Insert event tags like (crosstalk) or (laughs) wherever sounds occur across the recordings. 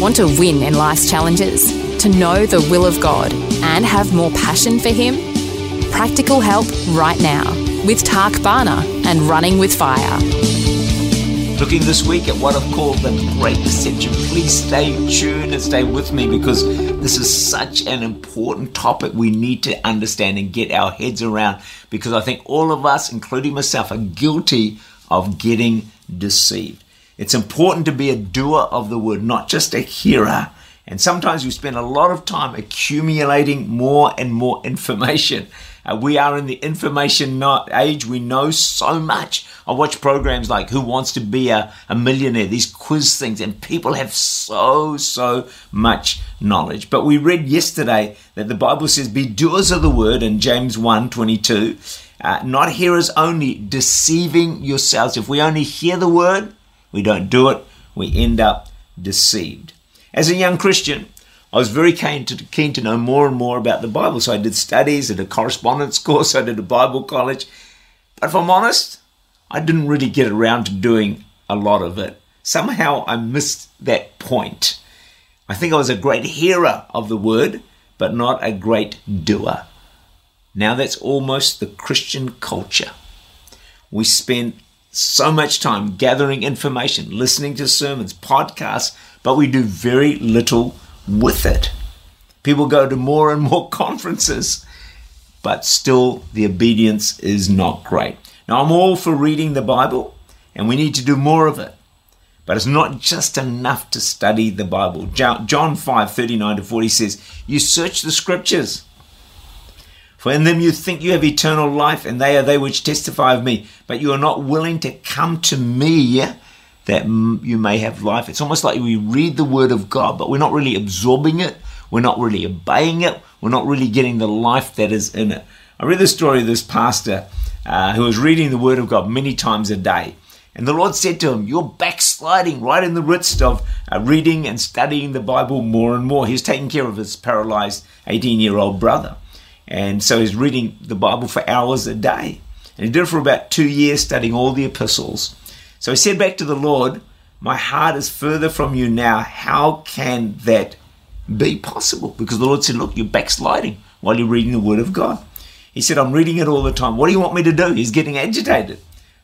Want to win in life's challenges? To know the will of God and have more passion for Him? Practical help right now with Tak Bhana and Running with Fire. Looking this week at what I've called the Great Deception. Please stay tuned and stay with me because this is such an important topic we need to understand and get our heads around because I think all of us, including myself, are guilty of getting deceived. It's important to be a doer of the word, not just a hearer. And sometimes we spend a lot of time accumulating more and more information. Uh, we are in the information age. We know so much. I watch programs like Who Wants to Be a, a Millionaire, these quiz things, and people have so, so much knowledge. But we read yesterday that the Bible says, Be doers of the word in James 1 22, uh, not hearers only, deceiving yourselves. If we only hear the word, we don't do it, we end up deceived. As a young Christian, I was very keen to, keen to know more and more about the Bible. So I did studies, I did a correspondence (laughs) course, I did a Bible college. But if I'm honest, I didn't really get around to doing a lot of it. Somehow I missed that point. I think I was a great hearer of the word, but not a great doer. Now that's almost the Christian culture. We spend so much time gathering information, listening to sermons, podcasts, but we do very little with it. People go to more and more (laughs) conferences, but still the obedience is not great. Now, I'm all for reading the Bible, and we need to do more of it. But it's not just enough to study the Bible. John 5 39 to 40 says, You search the scriptures for in them you think you have eternal life, and they are they which testify of me. But you are not willing to come to me that you may have life. It's almost like we read the Word of God, but we're not really absorbing it. We're not really obeying it. We're not really getting the life that is in it. I read the story of this pastor uh, who was reading the Word of God many times a day. And the Lord said to him, You're backsliding right in the midst of uh, reading and studying the Bible more and more. He's taking care of his paralyzed 18 year old brother. And so he's reading the Bible for hours a day. And he did it for about two years, studying all the epistles. So he said back to the Lord, My heart is further from you now. How can that be possible? Because the Lord said, Look, you're backsliding while you're reading the Word of God. He said, I'm reading it all the time. What do you want me to do? He's getting agitated.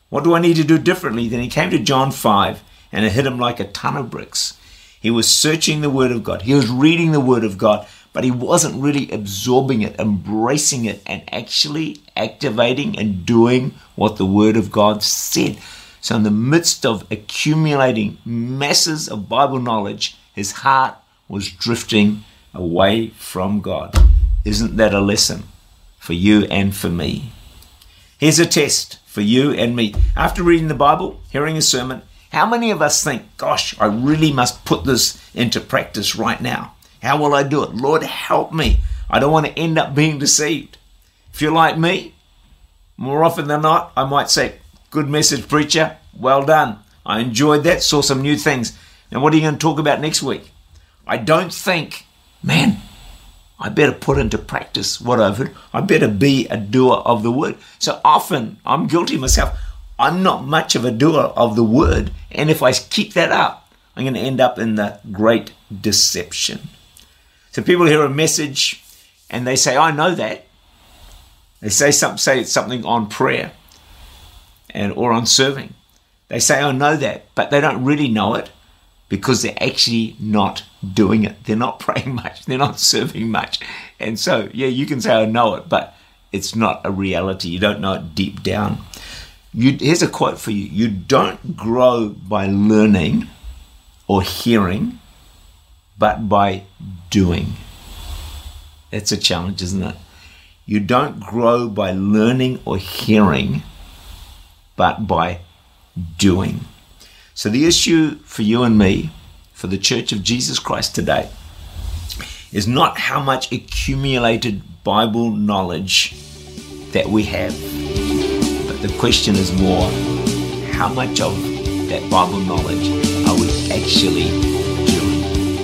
What do I need to do differently? Then he came to John 5 and it hit him like a ton of bricks. He was searching the Word of God, he was reading the Word of God, but he wasn't really absorbing it, embracing it, and actually activating and doing what the Word of God said. So, in the midst of accumulating masses of Bible knowledge, his heart was drifting away from God. Isn't that a lesson for you and for me? Here's a test for you and me. After reading the Bible, hearing a sermon, how many of us think, gosh, I really must put this into practice right now? How will I do it? Lord, help me. I don't want to end up being deceived. If you're like me, more often than not, I might say, Good message, preacher. Well done. I enjoyed that, saw some new things. Now, what are you going to talk about next week? I don't think, man, I better put into practice what I've heard. I better be a doer of the word. So often, I'm guilty myself. I'm not much of a doer of the word. And if I keep that up, I'm going to end up in the great deception. So people hear a message and they say, I know that. They say something, say something on prayer and or on serving. They say, I know that, but they don't really know it because they're actually not doing it. They're not (laughs) praying much. They're not serving much. And so, yeah, you can say, I know it, but it's not a reality. You don't know it deep down. You, here's a quote for you You don't grow by learning or hearing, but by doing. It's a challenge, isn't it? You don't grow by learning or hearing, but by doing. So, the issue for you and me, for the Church of Jesus Christ today, is not how much accumulated Bible knowledge that we have, but the question is more how much of that Bible knowledge are we actually?